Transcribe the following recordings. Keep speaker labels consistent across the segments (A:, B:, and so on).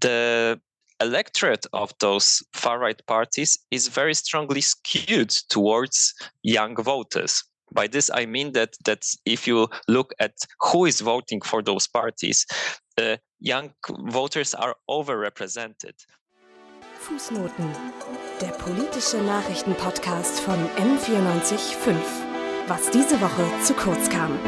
A: the electorate of those far right parties is very strongly skewed towards young voters. By this, I mean that that if you look at who is voting for those parties, uh, young voters are overrepresented.
B: Fußnoten. Der politische Nachrichtenpodcast von M945. Was diese Woche zu kurz kam.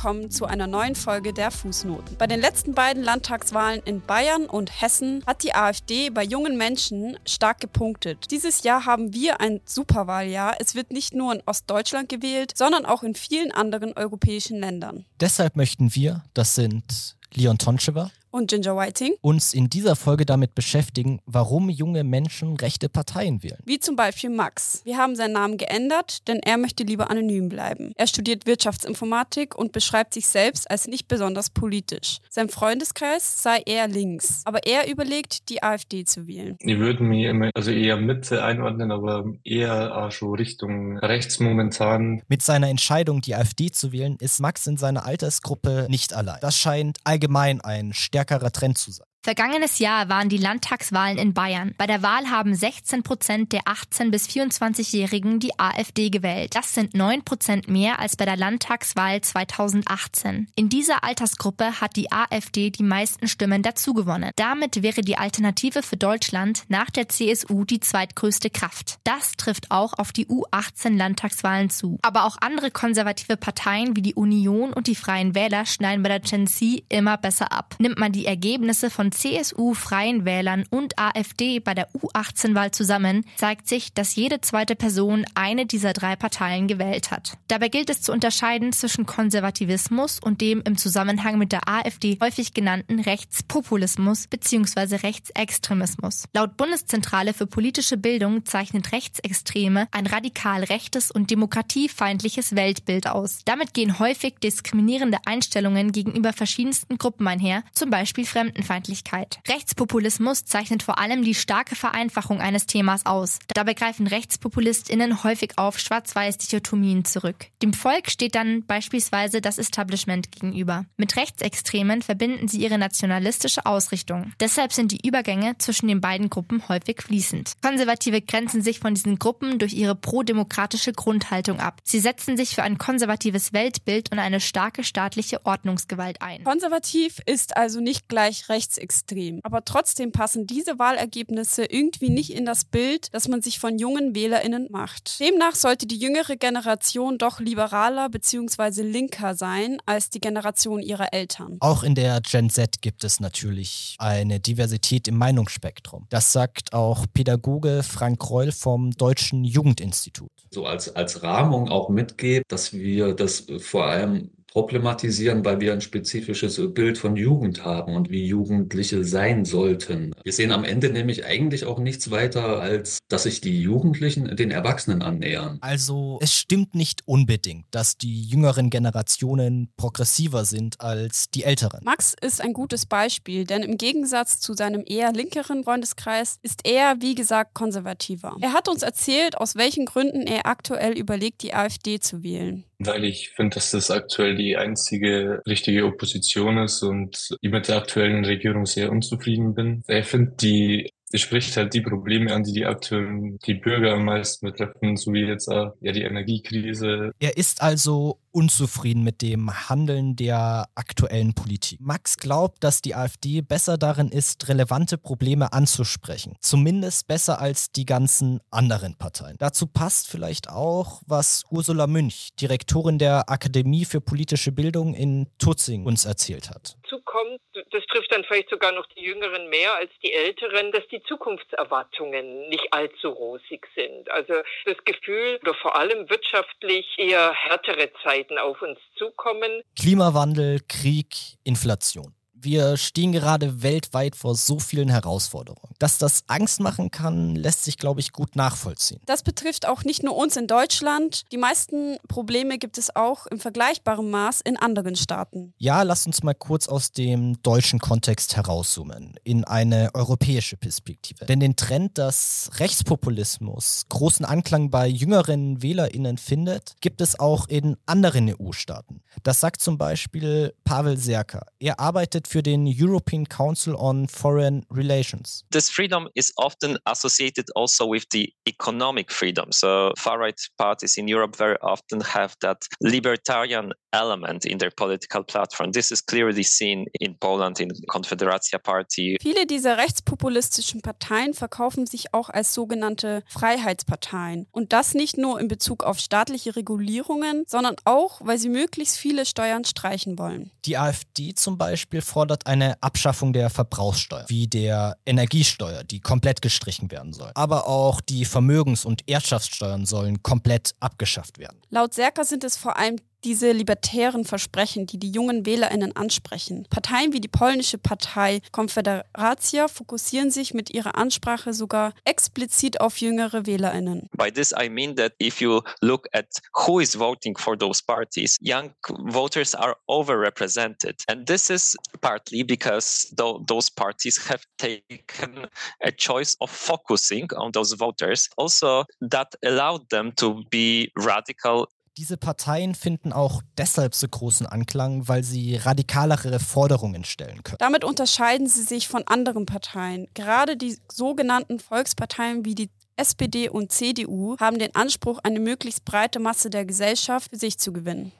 B: Willkommen zu einer neuen Folge der Fußnoten. Bei den letzten beiden Landtagswahlen in Bayern und Hessen hat die AfD bei jungen Menschen stark gepunktet. Dieses Jahr haben wir ein Superwahljahr. Es wird nicht nur in Ostdeutschland gewählt, sondern auch in vielen anderen europäischen Ländern.
C: Deshalb möchten wir, das sind Leon Tonchewa,
B: und Ginger Whiting
C: uns in dieser Folge damit beschäftigen, warum junge Menschen rechte Parteien wählen.
B: Wie zum Beispiel Max. Wir haben seinen Namen geändert, denn er möchte lieber anonym bleiben. Er studiert Wirtschaftsinformatik und beschreibt sich selbst als nicht besonders politisch. Sein Freundeskreis sei eher links, aber er überlegt, die AfD zu wählen.
D: Die würden mich immer also eher Mitte einordnen, aber eher auch schon Richtung rechts momentan.
C: Mit seiner Entscheidung, die AfD zu wählen, ist Max in seiner Altersgruppe nicht allein. Das scheint allgemein ein stärker stärkerer Trend zu sein.
E: Vergangenes Jahr waren die Landtagswahlen in Bayern. Bei der Wahl haben 16 Prozent der 18- bis 24-Jährigen die AfD gewählt. Das sind 9 Prozent mehr als bei der Landtagswahl 2018. In dieser Altersgruppe hat die AfD die meisten Stimmen dazugewonnen. Damit wäre die Alternative für Deutschland nach der CSU die zweitgrößte Kraft. Das trifft auch auf die U18 Landtagswahlen zu. Aber auch andere konservative Parteien wie die Union und die Freien Wähler schneiden bei der Gen Z immer besser ab. Nimmt man die Ergebnisse von CSU, Freien Wählern und AfD bei der U18-Wahl zusammen, zeigt sich, dass jede zweite Person eine dieser drei Parteien gewählt hat. Dabei gilt es zu unterscheiden zwischen Konservativismus und dem im Zusammenhang mit der AfD häufig genannten Rechtspopulismus bzw. Rechtsextremismus. Laut Bundeszentrale für politische Bildung zeichnet Rechtsextreme ein radikal rechtes und demokratiefeindliches Weltbild aus. Damit gehen häufig diskriminierende Einstellungen gegenüber verschiedensten Gruppen einher, zum Beispiel Fremdenfeindlichkeit. Öffentlichkeit. Rechtspopulismus zeichnet vor allem die starke Vereinfachung eines Themas aus. Dabei greifen RechtspopulistInnen häufig auf Schwarz-Weiß-Dichotomien zurück. Dem Volk steht dann beispielsweise das Establishment gegenüber. Mit Rechtsextremen verbinden sie ihre nationalistische Ausrichtung. Deshalb sind die Übergänge zwischen den beiden Gruppen häufig fließend. Konservative grenzen sich von diesen Gruppen durch ihre prodemokratische Grundhaltung ab. Sie setzen sich für ein konservatives Weltbild und eine starke staatliche Ordnungsgewalt ein.
B: Konservativ ist also nicht gleich rechtsextrem extrem. Aber trotzdem passen diese Wahlergebnisse irgendwie nicht in das Bild, das man sich von jungen WählerInnen macht. Demnach sollte die jüngere Generation doch liberaler bzw. linker sein als die Generation ihrer Eltern.
C: Auch in der Gen Z gibt es natürlich eine Diversität im Meinungsspektrum. Das sagt auch Pädagoge Frank Reul vom Deutschen Jugendinstitut.
F: So als, als Rahmung auch mitgeht, dass wir das vor allem problematisieren, weil wir ein spezifisches Bild von Jugend haben und wie Jugendliche sein sollten. Wir sehen am Ende nämlich eigentlich auch nichts weiter, als dass sich die Jugendlichen den Erwachsenen annähern.
C: Also es stimmt nicht unbedingt, dass die jüngeren Generationen progressiver sind als die älteren.
B: Max ist ein gutes Beispiel, denn im Gegensatz zu seinem eher linkeren Freundeskreis ist er, wie gesagt, konservativer. Er hat uns erzählt, aus welchen Gründen er aktuell überlegt, die AfD zu wählen.
D: Weil ich finde, dass das aktuell die einzige richtige Opposition ist und ich mit der aktuellen Regierung sehr unzufrieden bin. Ich finde, die es spricht halt die Probleme an, die die aktuellen, die Bürger am meisten betreffen, so wie jetzt auch, ja, die Energiekrise.
C: Er ist also unzufrieden mit dem Handeln der aktuellen Politik. Max glaubt, dass die AfD besser darin ist, relevante Probleme anzusprechen. Zumindest besser als die ganzen anderen Parteien. Dazu passt vielleicht auch, was Ursula Münch, Direktorin der Akademie für politische Bildung in Tutzing, uns erzählt hat.
G: Dazu kommt, das trifft dann vielleicht sogar noch die Jüngeren mehr als die Älteren, dass die die Zukunftserwartungen nicht allzu rosig sind. Also das Gefühl, oder vor allem wirtschaftlich eher härtere Zeiten auf uns zukommen.
C: Klimawandel, Krieg, Inflation. Wir stehen gerade weltweit vor so vielen Herausforderungen. Dass das Angst machen kann, lässt sich, glaube ich, gut nachvollziehen.
B: Das betrifft auch nicht nur uns in Deutschland. Die meisten Probleme gibt es auch im vergleichbaren Maß in anderen Staaten.
C: Ja, lasst uns mal kurz aus dem deutschen Kontext herauszoomen, in eine europäische Perspektive. Denn den Trend, dass Rechtspopulismus großen Anklang bei jüngeren WählerInnen findet, gibt es auch in anderen EU-Staaten. Das sagt zum Beispiel Pavel Serka. Er arbeitet für den European Council on Foreign Relations.
A: This freedom is often associated also with the economic freedom. So far right parties in Europe very often have that libertarian element in their political platform. This is clearly seen in Poland in Konfederacja Party.
B: Viele dieser rechtspopulistischen Parteien verkaufen sich auch als sogenannte Freiheitsparteien. Und das nicht nur in Bezug auf staatliche Regulierungen, sondern auch, weil sie möglichst viele Steuern streichen wollen.
C: Die AfD zum Beispiel fordert eine Abschaffung der Verbrauchssteuer, wie der Energiesteuer, die komplett gestrichen werden soll. Aber auch die Vermögens- und Erbschaftssteuern sollen komplett abgeschafft werden.
B: Laut Serka sind es vor allem diese libertären Versprechen, die die jungen WählerInnen ansprechen. Parteien wie die polnische Partei Konfederacja fokussieren sich mit ihrer Ansprache sogar explizit auf jüngere WählerInnen.
A: By this I mean that if you look at who is voting for those parties, young voters are overrepresented. And this is partly because th those parties have taken a choice of focusing on those voters. Also that allowed them to be radical
C: diese Parteien finden auch deshalb so großen Anklang, weil sie radikalere Forderungen stellen können.
B: Damit unterscheiden sie sich von anderen Parteien. Gerade die sogenannten Volksparteien wie die SPD und CDU haben den Anspruch, eine möglichst breite Masse der Gesellschaft für sich zu gewinnen.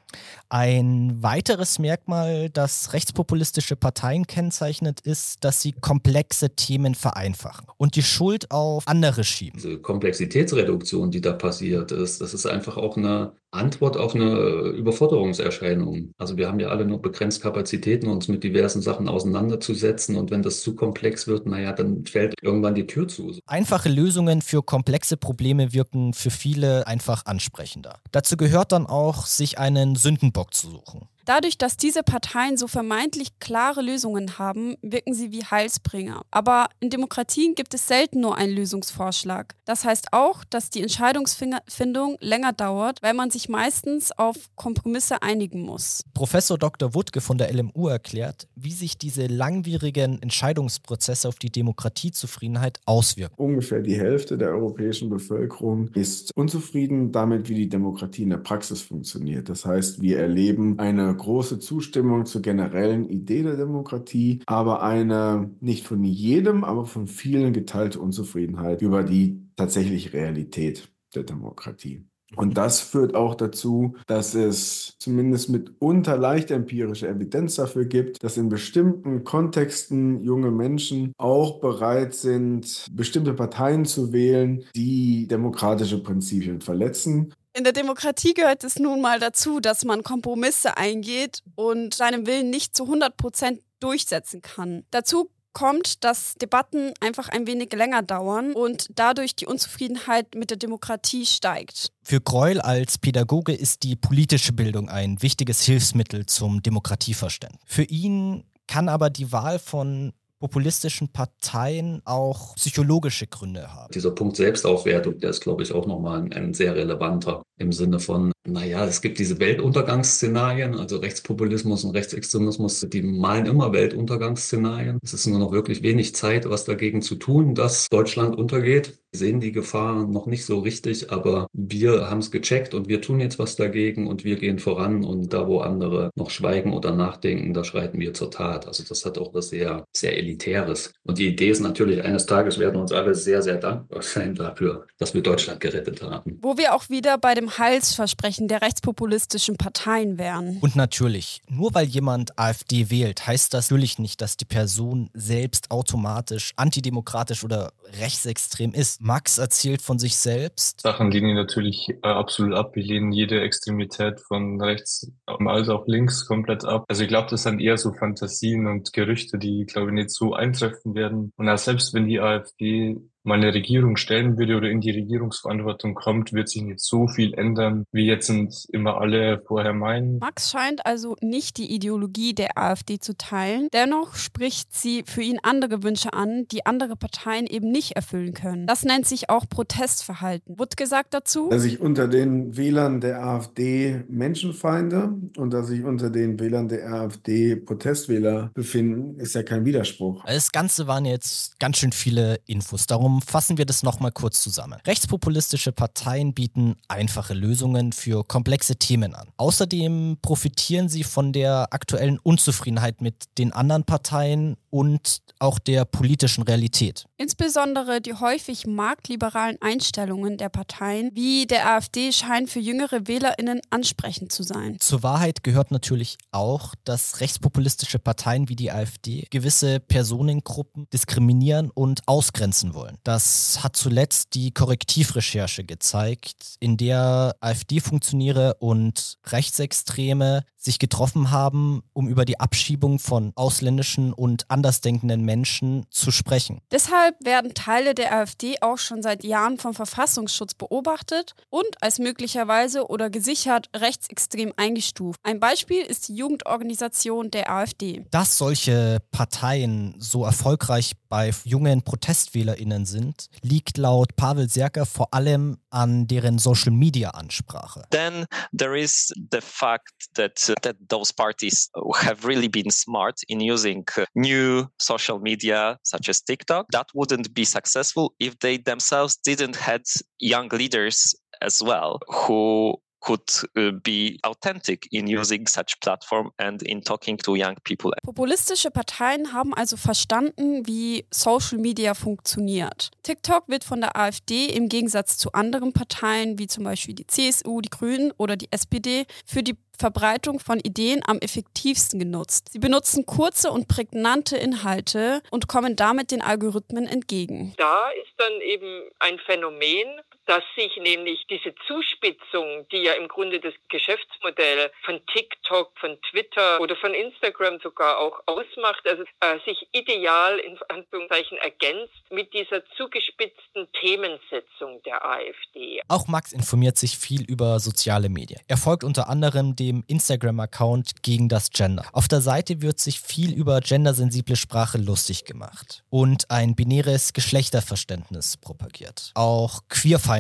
C: Ein weiteres Merkmal, das rechtspopulistische Parteien kennzeichnet, ist, dass sie komplexe Themen vereinfachen und die Schuld auf andere schieben.
F: Diese Komplexitätsreduktion, die da passiert ist, das ist einfach auch eine Antwort auf eine Überforderungserscheinung. Also wir haben ja alle nur begrenzt Kapazitäten, uns mit diversen Sachen auseinanderzusetzen und wenn das zu komplex wird, naja, dann fällt irgendwann die Tür zu.
C: Einfache Lösungen für komplexe Probleme wirken für viele einfach ansprechender. Dazu gehört dann auch, sich einen Sündenbock zu suchen.
B: Dadurch, dass diese Parteien so vermeintlich klare Lösungen haben, wirken sie wie Heilsbringer. Aber in Demokratien gibt es selten nur einen Lösungsvorschlag. Das heißt auch, dass die Entscheidungsfindung länger dauert, weil man sich meistens auf Kompromisse einigen muss.
C: Professor Dr. Wuttke von der LMU erklärt, wie sich diese langwierigen Entscheidungsprozesse auf die Demokratiezufriedenheit auswirken.
H: Ungefähr die Hälfte der europäischen Bevölkerung ist unzufrieden damit, wie die Demokratie in der Praxis funktioniert. Das heißt, wir erleben eine große Zustimmung zur generellen Idee der Demokratie, aber eine nicht von jedem, aber von vielen geteilte Unzufriedenheit über die tatsächliche Realität der Demokratie. Und das führt auch dazu, dass es zumindest mitunter leicht empirische Evidenz dafür gibt, dass in bestimmten Kontexten junge Menschen auch bereit sind, bestimmte Parteien zu wählen, die demokratische Prinzipien verletzen
B: in der Demokratie gehört es nun mal dazu, dass man Kompromisse eingeht und seinen Willen nicht zu 100 Prozent durchsetzen kann. Dazu kommt, dass Debatten einfach ein wenig länger dauern und dadurch die Unzufriedenheit mit der Demokratie steigt.
C: Für Greul als Pädagoge ist die politische Bildung ein wichtiges Hilfsmittel zum Demokratieverständnis. Für ihn kann aber die Wahl von populistischen Parteien auch psychologische Gründe haben.
F: Dieser Punkt Selbstaufwertung, der ist, glaube ich, auch nochmal ein, ein sehr relevanter im Sinne von, naja, es gibt diese Weltuntergangsszenarien, also Rechtspopulismus und Rechtsextremismus, die malen immer Weltuntergangsszenarien. Es ist nur noch wirklich wenig Zeit, was dagegen zu tun, dass Deutschland untergeht. Wir sehen die Gefahr noch nicht so richtig, aber wir haben es gecheckt und wir tun jetzt was dagegen und wir gehen voran und da, wo andere noch schweigen oder nachdenken, da schreiten wir zur Tat. Also das hat auch was sehr, sehr Elitäres. Und die Idee ist natürlich, eines Tages werden uns alle sehr, sehr dankbar sein dafür, dass wir Deutschland gerettet haben.
B: Wo wir auch wieder bei dem Heilsversprechen der rechtspopulistischen Parteien wären.
C: Und natürlich, nur weil jemand AfD wählt, heißt das natürlich nicht, dass die Person selbst automatisch antidemokratisch oder rechtsextrem ist. Max erzählt von sich selbst.
D: Sachen lehnen natürlich äh, absolut ab. Wir lehnen jede Extremität von rechts als auch links komplett ab. Also ich glaube, das sind eher so Fantasien und Gerüchte, die, glaube ich, nicht so eintreffen werden. Und auch selbst wenn die AfD mal eine Regierung stellen würde oder in die Regierungsverantwortung kommt, wird sich nicht so viel ändern, wie jetzt sind immer alle vorher meinen.
B: Max scheint also nicht die Ideologie der AfD zu teilen. Dennoch spricht sie für ihn andere Wünsche an, die andere Parteien eben nicht erfüllen können. Das nennt sich auch Protestverhalten. Wird gesagt dazu?
H: Dass sich unter den Wählern der AfD Menschenfeinde und dass sich unter den Wählern der AfD Protestwähler befinden, ist ja kein Widerspruch.
C: Das Ganze waren jetzt ganz schön viele Infos. Darum fassen wir das nochmal kurz zusammen. Rechtspopulistische Parteien bieten einfache Lösungen für komplexe Themen an. Außerdem profitieren sie von der aktuellen Unzufriedenheit mit den anderen Parteien und auch der politischen Realität.
B: Insbesondere die häufig marktliberalen Einstellungen der Parteien wie der AfD scheinen für jüngere Wählerinnen ansprechend zu sein.
C: Zur Wahrheit gehört natürlich auch, dass rechtspopulistische Parteien wie die AfD gewisse Personengruppen diskriminieren und ausgrenzen wollen. Das hat zuletzt die Korrektivrecherche gezeigt, in der AfD-Funktionäre und Rechtsextreme sich getroffen haben, um über die Abschiebung von ausländischen und andersdenkenden Menschen zu sprechen.
B: Deshalb werden Teile der AfD auch schon seit Jahren vom Verfassungsschutz beobachtet und als möglicherweise oder gesichert rechtsextrem eingestuft. Ein Beispiel ist die Jugendorganisation der AfD.
C: Dass solche Parteien so erfolgreich bei jungen ProtestwählerInnen sind, liegt laut Pavel Serker vor allem an deren Social Media Ansprache.
A: Then there is the fact that that those parties have really been smart in using new social media such as TikTok. That wouldn't be successful if they themselves didn't had young leaders as well who could uh, be authentic in using such platform and in talking to young people.
B: Populistische Parteien haben also verstanden, wie Social Media funktioniert. TikTok wird von der AfD im Gegensatz zu anderen Parteien wie zum Beispiel die CSU, die Grünen oder die SPD für die Verbreitung von Ideen am effektivsten genutzt. Sie benutzen kurze und prägnante Inhalte und kommen damit den Algorithmen entgegen.
G: Da ist dann eben ein Phänomen, dass sich nämlich diese Zuspitzung, die ja im Grunde das Geschäftsmodell von TikTok, von Twitter oder von Instagram sogar auch ausmacht, also äh, sich ideal in Anführungszeichen ergänzt mit dieser zugespitzten Themensetzung der AfD.
C: Auch Max informiert sich viel über soziale Medien. Er folgt unter anderem dem Instagram-Account gegen das Gender. Auf der Seite wird sich viel über gendersensible Sprache lustig gemacht und ein binäres Geschlechterverständnis propagiert. Auch Queerfeindlichkeit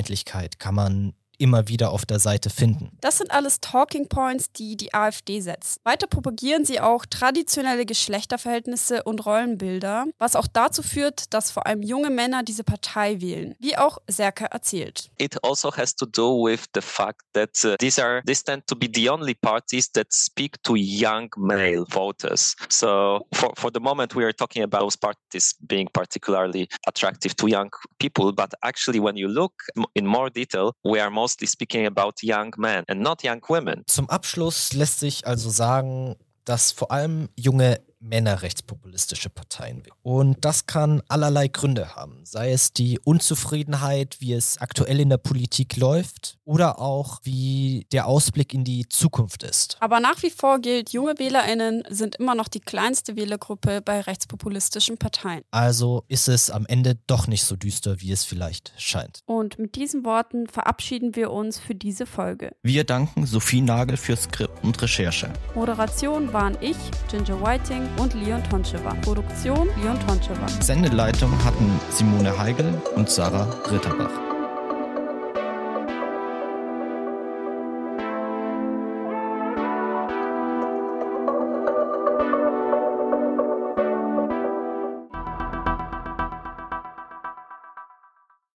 C: kann man immer wieder auf der Seite finden.
B: Das sind alles Talking Points, die die AfD setzt. Weiter propagieren sie auch traditionelle Geschlechterverhältnisse und Rollenbilder, was auch dazu führt, dass vor allem junge Männer diese Partei wählen, wie auch Serke erzählt.
A: It also has to do with the fact that uh, these are these tend to be the only parties that speak to young male voters. So for, for the moment we are talking about those parties being particularly attractive to young people, but actually when you look in more detail, we are most mostly speaking about young men and not young women.
C: Zum Abschluss lässt sich also sagen, dass vor allem junge Männer rechtspopulistische Parteien wählen. Und das kann allerlei Gründe haben, sei es die Unzufriedenheit, wie es aktuell in der Politik läuft oder auch wie der Ausblick in die Zukunft ist.
B: Aber nach wie vor gilt, junge Wählerinnen sind immer noch die kleinste Wählergruppe bei rechtspopulistischen Parteien.
C: Also ist es am Ende doch nicht so düster, wie es vielleicht scheint.
B: Und mit diesen Worten verabschieden wir uns für diese Folge.
C: Wir danken Sophie Nagel für Skript und Recherche.
B: Moderation waren ich, Ginger Whiting und Leon Toncheva. Produktion Leon Toncheva.
C: Sendeleitung hatten Simone Heigel und Sarah Ritterbach.